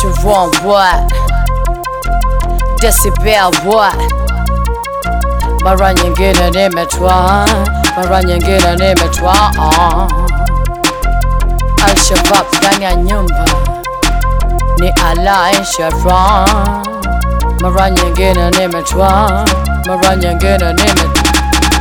Sharon, what? Decibel, what? Mara nyingine nimetwa, mara nyingine nimetwa Al-Shabab ndani ya nyumba ni Alain Sharon, mara nyingine nimetwa, mara nyingine nimetwa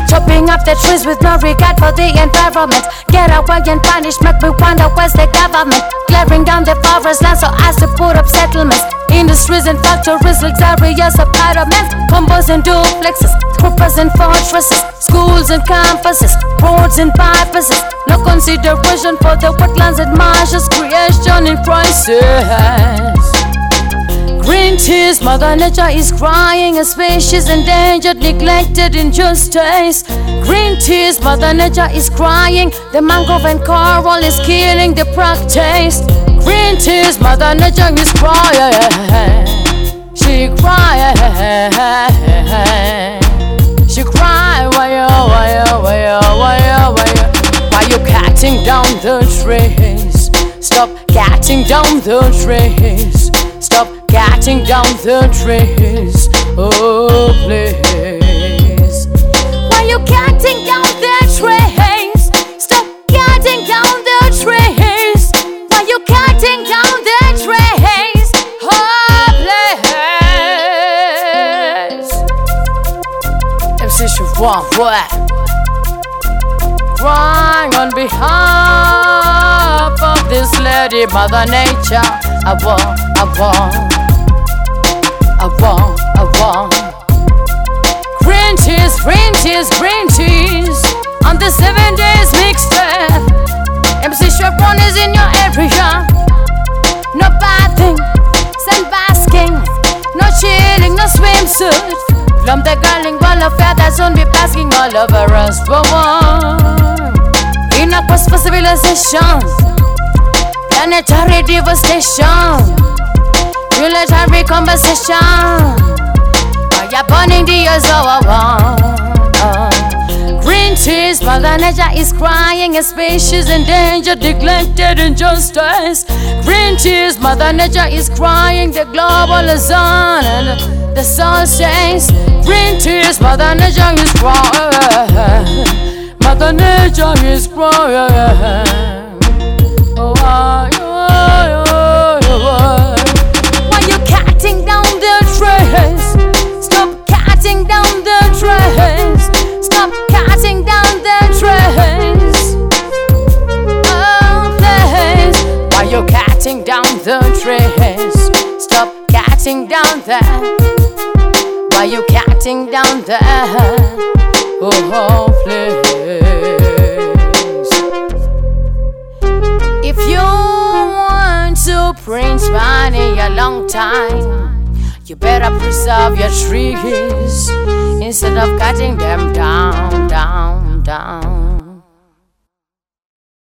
Chopping up the trees with no regard for the environment. Get away and punish, make me wonder where's the government. Clearing down the forest land so as to put up settlements. Industries and factories, luxurious apartments. Combos and duplexes, scoopers and fortresses. Schools and campuses, roads and bypasses. No consideration for the wetlands and marshes. Creation in crisis. Green tears, Mother Nature is crying, a species endangered, neglected, injustice. Green tears, Mother Nature is crying, the mangrove and coral is killing the practice. Green tears, Mother Nature is crying, she crying, she crying, why you, why yo, why yo, why yo, why yo? Why you cutting down the trees? Stop cutting down the trees. Stop cutting down the trees. Oh, please. Why you cutting down the trees? Stop cutting down the trees. Why you cutting down the trees? Oh, please. MC Siobhan, what? Crying on behalf of this lady, Mother Nature. I want, I want, I want, I want. Green tears, green tears, green tears. On the seven days mixtape. MC Chevron is in your area. No bathing, sunbasking, no chilling, no swimsuit. From the girling wall of feathers won't be basking all over us for one. In a quest for civilization, planetary devastation, military conversation. Fire burning the earth our Green tears, Mother Nature is crying, a species endangered, neglected, injustice. Green tears, Mother Nature is crying, the global ozone and the sun stains. Green tears, Mother Nature is crying. Mother Nature is crying. The trees? Stop cutting down there. Why you cutting down there? Oh, please. If you want to print money a long time, you better preserve your trees instead of cutting them down, down, down.